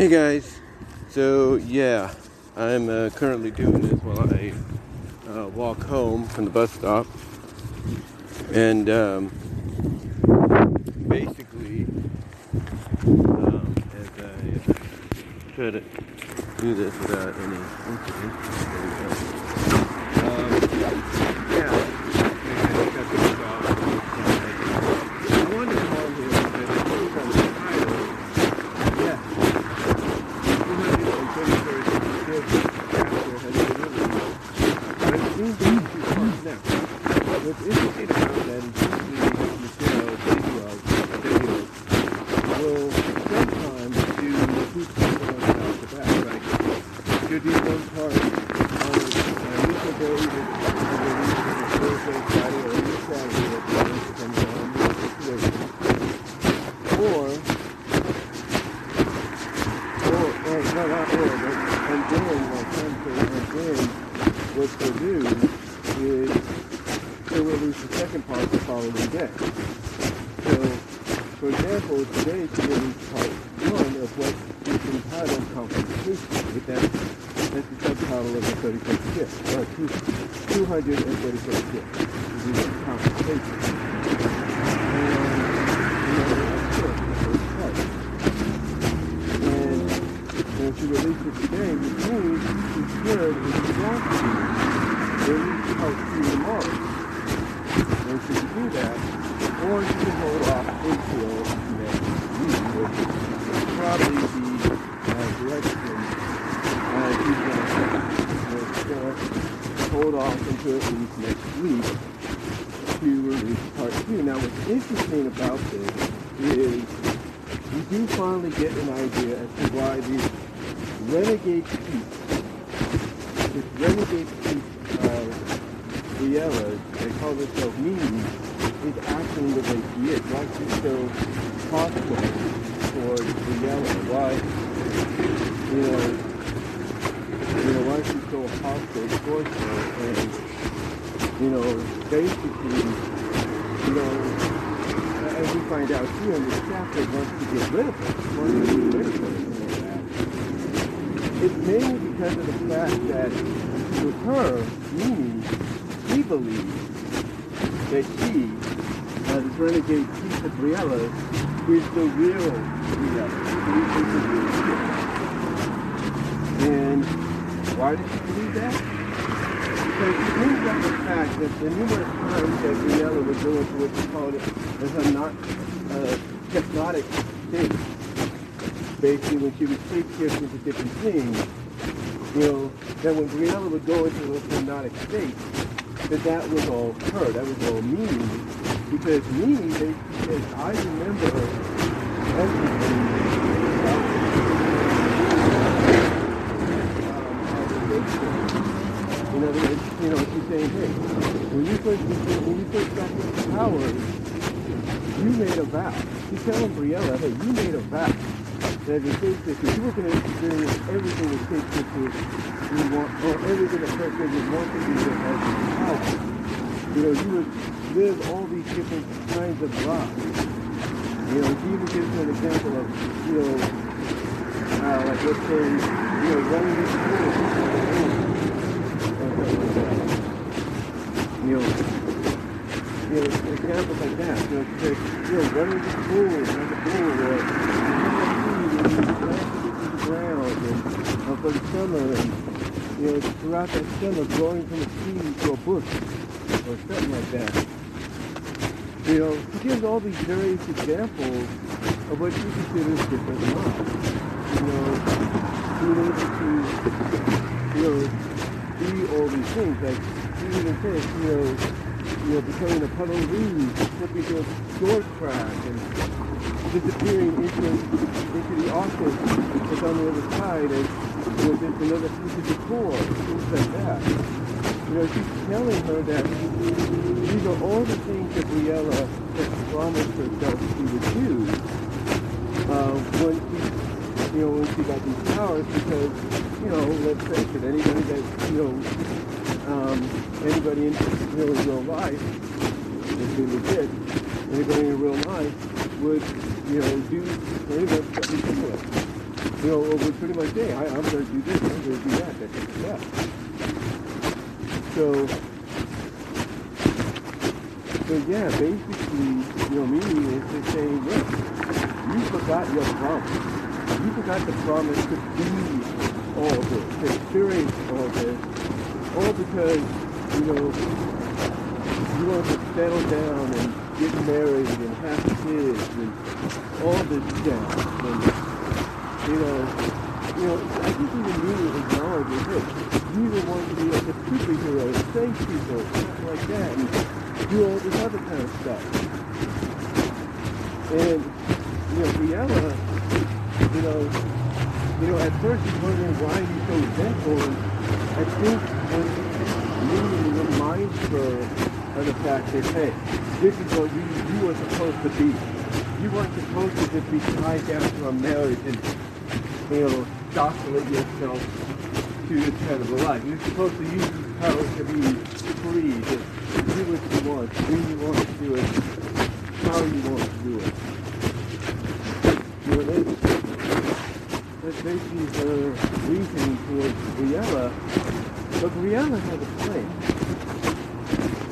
Hey guys, so yeah, I'm uh, currently doing this while I uh, walk home from the bus stop, and um, basically, um, as I try to do this without any incident, um, yeah, I got this off. I wanted to call here because I think on the title, yeah. What's interesting about that is usually Michelle videos, videos will sometimes do two parts on back to back. Like she'll do one part on an initial day that release on Thursday, Friday, or any Saturday at the end, depending on the situation. Or or, or no, not or, but and then what comes to and then what they'll do is they will release the second part the following day. So, for example, today she released part one of what is entitled Compensation. With that, that's the subtitle of the 31st shift, or two, 231st shift. This is compensation. And, you know, of course, the first part. And when she released it today, which means she could, if she wants to, release part two tomorrow. And she can do that, or she can hold off until next week, which will probably be uh, direction uh, she's going to. Going to hold off until at least next week to release part two. Now, what's interesting about this is we do finally get an idea as to why these renegade chiefs, this renegade chief uh, of Briella, they call themselves memes, is acting the way she is. Why she's so hostile towards Briella. Why, you know, you know, why she's so hostile towards her. And, you know, basically, you know, as we find out here in this chapter, wants to get rid of her, wants to get rid of her. It's mainly because of the fact that with her, meaning she believes that she, uh, this renegade of Briella, is the real Briella. And why does she believe that? Because she brings up the fact that the numerous times that Briella would go into what she called it as a not uh, hypnotic state. Basically, when she would take shifts into different things, you know, that when Briella would go into a hypnotic state, that that was all her, that was all me. Because me, they, says, I remember everything um, in other words, you know, she's saying, hey, when you first when you first got this power, you made a vow. She's telling Briella, hey, you made a vow that takes this, if you were going to experience everything it takes to you want, or everything a person would want to that has this power. You know, you would live all these different kinds of lives. You know, she even gives an example of, you know, uh, like let's say, you know, running this pool. You know, you know, examples like that. You know, you know, running this pool, like a pool, or the ground uh, for the summer and you know throughout that summer growing from a tree to a bush or something like that. You know, he gives all these various examples of what she considers different lives. You know, being able to, you know, be all these things. Like she even says, you know, you know, becoming a puddle of leaves, flipping to a door crack and disappearing into into the office that's on the other side and you know, another piece of decor, things like that. You know, she's telling her that these are all the things that Briella had promised herself she would do uh, when she, you know, when she got these powers because, you know, let's face it, anybody that, you know, um, anybody in you know, real life, if they legit, anybody in real life would, you know, do much something similar. you know, would pretty much say, I, I'm going to do this, I'm going to do that, that's a step. So, so yeah, basically, you know, Mimi is just saying, look, you forgot your promise. You forgot the promise to be all this, to experience all this, all because, you know, you want to settle down and get married and have kids and all this stuff. And, you know, you know, I think even you acknowledges it. You even want to be like a superhero, save people, stuff like that, and do all this other kind of stuff. And, you know, Briella, you know, you know, at first he's wondering why he's so resentful, and I think when Mimi reminds her the fact that, hey, this is what you, you were supposed to be. You weren't supposed to just be tied down to a marriage and, you know, docilate yourself to this kind of a life. You're supposed to use these powers to be free, to do what you want, when you want to do it, how you want to do it. You know, that's, that's basically her reasoning towards Briella. But Briella has a plan.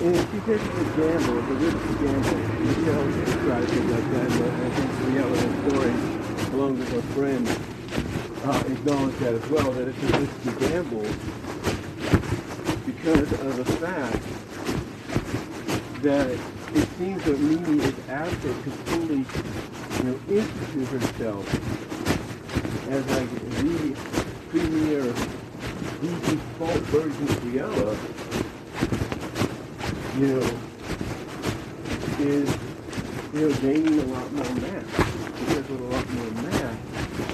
And she says it's a gamble, it's a risky gamble. You know, describes it like that. And I think Briella's story, along with her friend, uh, acknowledge that as well, that it's a risky gamble because of the fact that it seems that Mimi is after to fully, you know, institute herself as like the premier, the default version of you know, is, you know, gaining a lot more mass. Because with a lot more mass,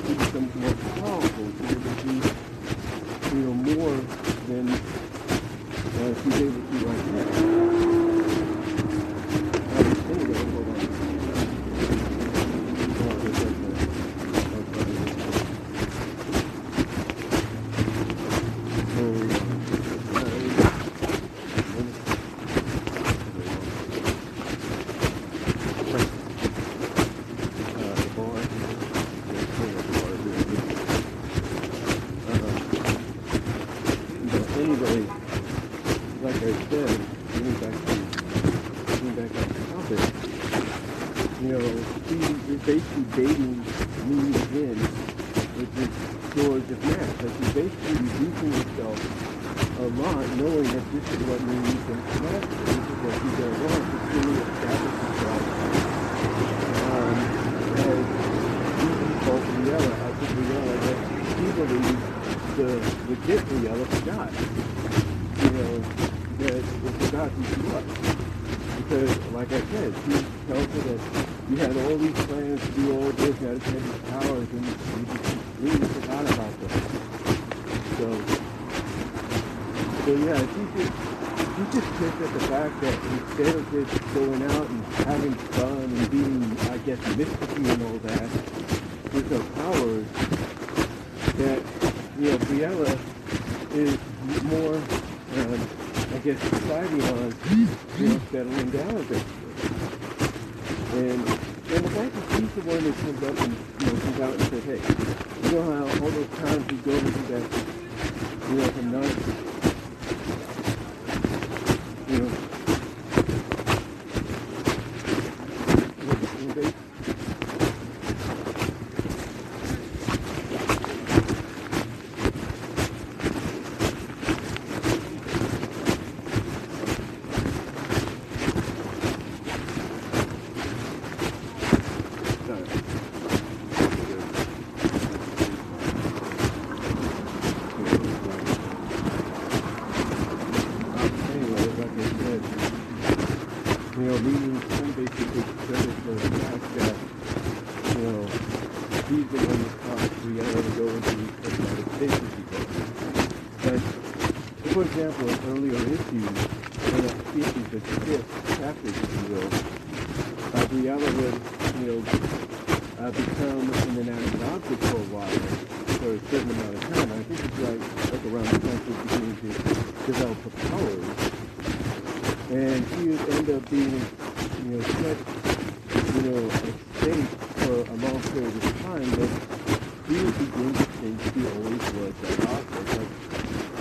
he becomes more powerful. She's able to do, you know, more than uh, she's able to right now. I was thinking that, hold on. Oh, that's right there. Okay. So, uh, Anyway, like I said, getting back to getting back to the topic, you know, he is basically baiting me in with storage of mass. Like he's basically reducing himself a lot, knowing that this is what we need to master. This is what he does want to truly establish himself um, as the default Briella. I think Briella that he believes the legit Briella forgot. You know, that it forgot who she was. Because, like I said, she tells her that you had all these plans to do all this, you had to these powers, and you just completely forgot about them. So, so yeah, she just, she's just pissed at the fact that instead of just going out and having fun and being, I guess, mysticky and all that, with her powers, that, you know, Briella is more, um, I guess, deciding on, you know, settling down a bit. And, and the fact that she's the one that comes up and, you know, comes out and says, hey, you know how all those times we go into that, you know, from night, you know, you know, they, Anyway, like I said, you know, meaning some basically the fact that, you know, he's the one that caused Rihanna to go into these personality stations because. But, for example, in earlier issues, one of the issues, the fifth chapters, if you will, uh, Briella would, you know, uh, become an inanimate object for a while, for a certain amount of time. I think it's like, like around the time she was beginning to develop her powers. And she would end up being, you know, set, you know, a state for a long period of time that she would begin to think she always was author. It's like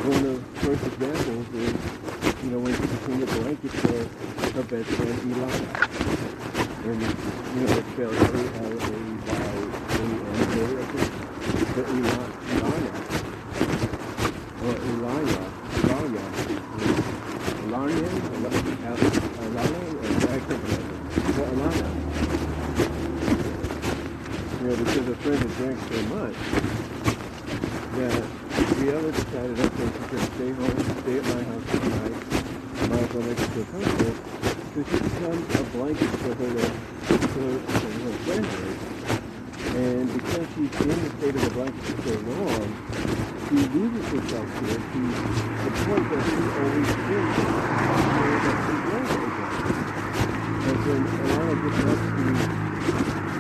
one of the first examples is, you know, when she became a blanket for her best friend Ilana. And, you know, it spelled A-L-A-Y-A-N-A, I think. But Ilana, Ilana, or Ilana, Ilana, Ilana, Ilana, I can't remember. But you know, because her friend had drank so much that Briella decided, okay, going to stay home, stay at my house tonight, might as well make her feel comfortable. So she becomes a blanket for her, for her, for her friend. And because she's in the state of a blanket for so long, she loses herself to it to the point that she always thinks you know, that she's blanket again. And when Alana gets up to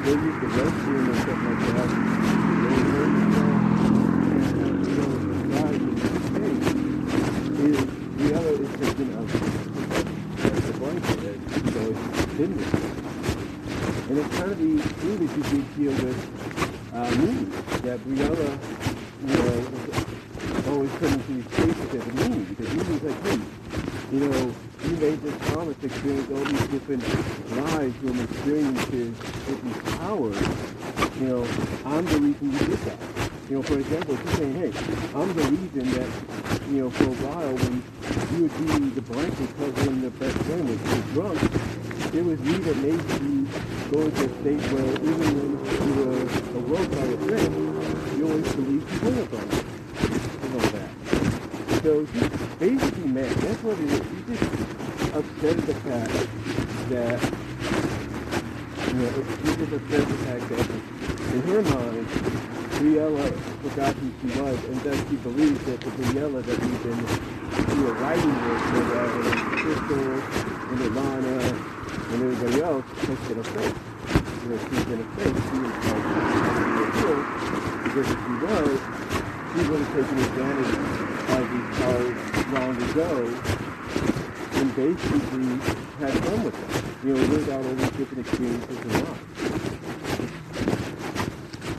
go use the restroom or something like that, they herself and surprised in the space, is the other is thinking of the, the blanket always been with. And it's kind of the thing that you did with uh, Mimi, that Briella, you know, was always coming to these spaces as a Mimi, because Mimi's like, hey, you know, you made this promise to experience all these different lives and experiences with these powers. You know, I'm the reason you did that. You know, for example, she's saying, hey, I'm the reason that, you know, for a while when you would be the blanket covering the best friend was drunk, it was me that made you go into a state where even when you were awoke by a friend, you always believed you were a blanket. And all that. So he's basically mad. That's what it is. He's just upset at the fact that, you know, just upset at the fact that in her mind, Briella forgot who she was, and thus she believes that the Briella that we've been you know, writing with, with uh, Crystal and Ilana and everybody else, has been a fake. You know, she's been a fake. She was like, because if she was, she would have taken advantage of these powers long ago and basically had fun with them. You know, lived out all these different experiences in life.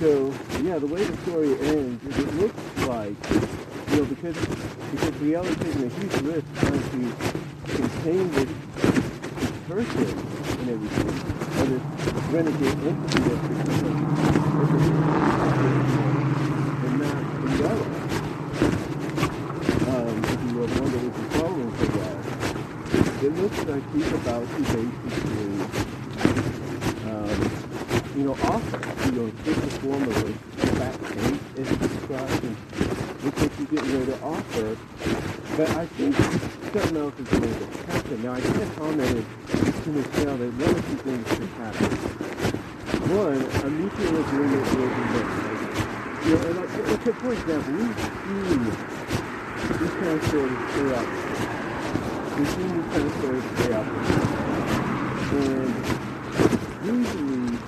So, yeah, the way the story ends is it looks like, you know, because because Briella is taking a huge risk trying to contain this, person and everything, or this renegade entity that's and not Briella. Um, if you will wonder if you're following for that, like he's about basically um, you know, offer, you know, take the form of a fat cake, as it's described, and like you're getting ready to offer. But I think something else is going to happen. Now, I kind of commented to Michelle that one of two things could happen. One, a mutual agreement will be made. You know, and like, okay, for example, we've seen these kind of play out. We've seen kind of play out. And usually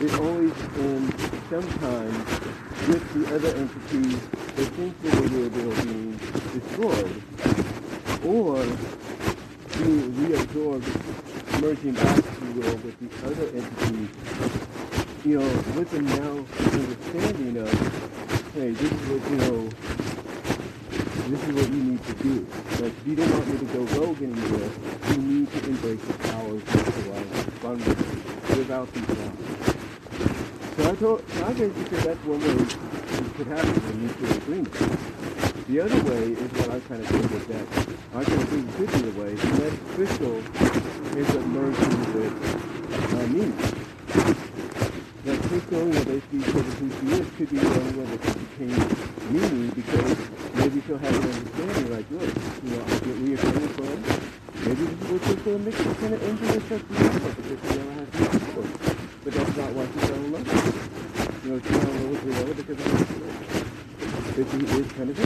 it always ends sometimes with the other entity that thinks that they were being destroyed or being reabsorbed, merging back, you will, with the other entity, you know, with the now understanding of, hey, this is what, you know, this is what you need to do. Like, if you don't want me to go rogue anymore, you need to embrace the powers life, run with without these lies. So I told, so I basically said that's one way it could happen in mutual agreement. The other way is what I kind of think is that I kind of think the way that Crystal ends up merging with uh, Nina. Could be the only one that became Mimi because maybe she'll have an understanding like, look, you know, I get where you're. Maybe this is what Crystal makes her kind of envy herself because she never has to support. But that's not why she fell in love. You know, she fell in love with Briella because of her is kind of.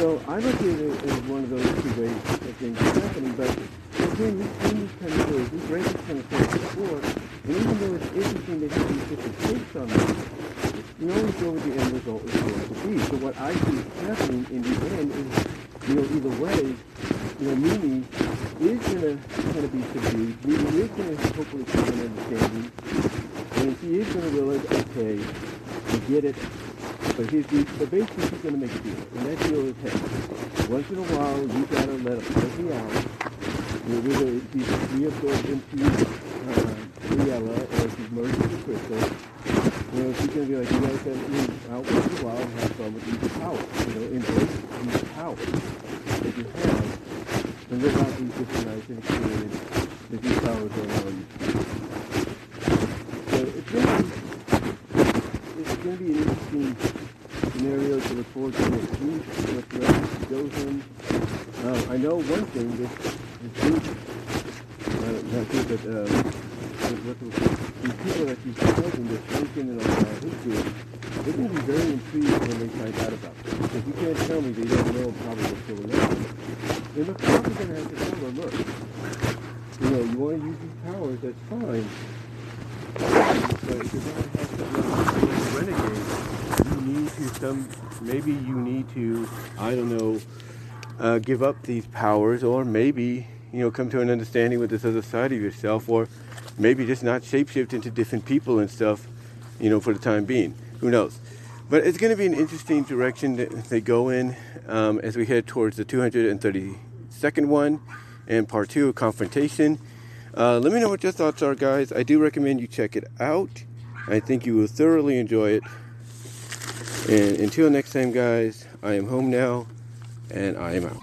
So I look at it as one of those two ways of things happening, but again, we've seen these kind of stories, we've read these kind of stories before, and even though it's interesting to have these different takes on this, you always go with the end result is going to be. So what I see happening in the end is, you know, either way, you know, Mimi is going to be subdued. Mimi is going to hopefully come to an understanding. And she is going to realize, okay, and get it. But his, but basically he's going to make a deal, and that deal is, hey, once in a while you got to let a pussy out. You know, whether he's reabsorbed into You know, she's going to be like, you guys have to out a while and have fun with. You know, embrace that you have and live out these different and experience that these powers are allowing. So it's going to be, it's going to be an interesting scenario to look forward to what direction goes in. Uh, I know one thing, this, this group, uh, not group, but these people that she's this Lincoln and all uh, group, they're going to be very intrigued when they find out about this. Because you can't tell me they don't know probably what's going on. And they're probably going to have to tell them, look, you know, you want to use these powers, that's fine. But if you're going to have a renegade, you need to some, maybe you need to, I don't know, uh, give up these powers, or maybe you know come to an understanding with this other side of yourself, or maybe just not shapeshift into different people and stuff, you know, for the time being. Who knows? But it's going to be an interesting direction that they go in um, as we head towards the 232nd one and part two of confrontation. Uh, let me know what your thoughts are, guys. I do recommend you check it out. I think you will thoroughly enjoy it. And until next time, guys, I am home now and I am out.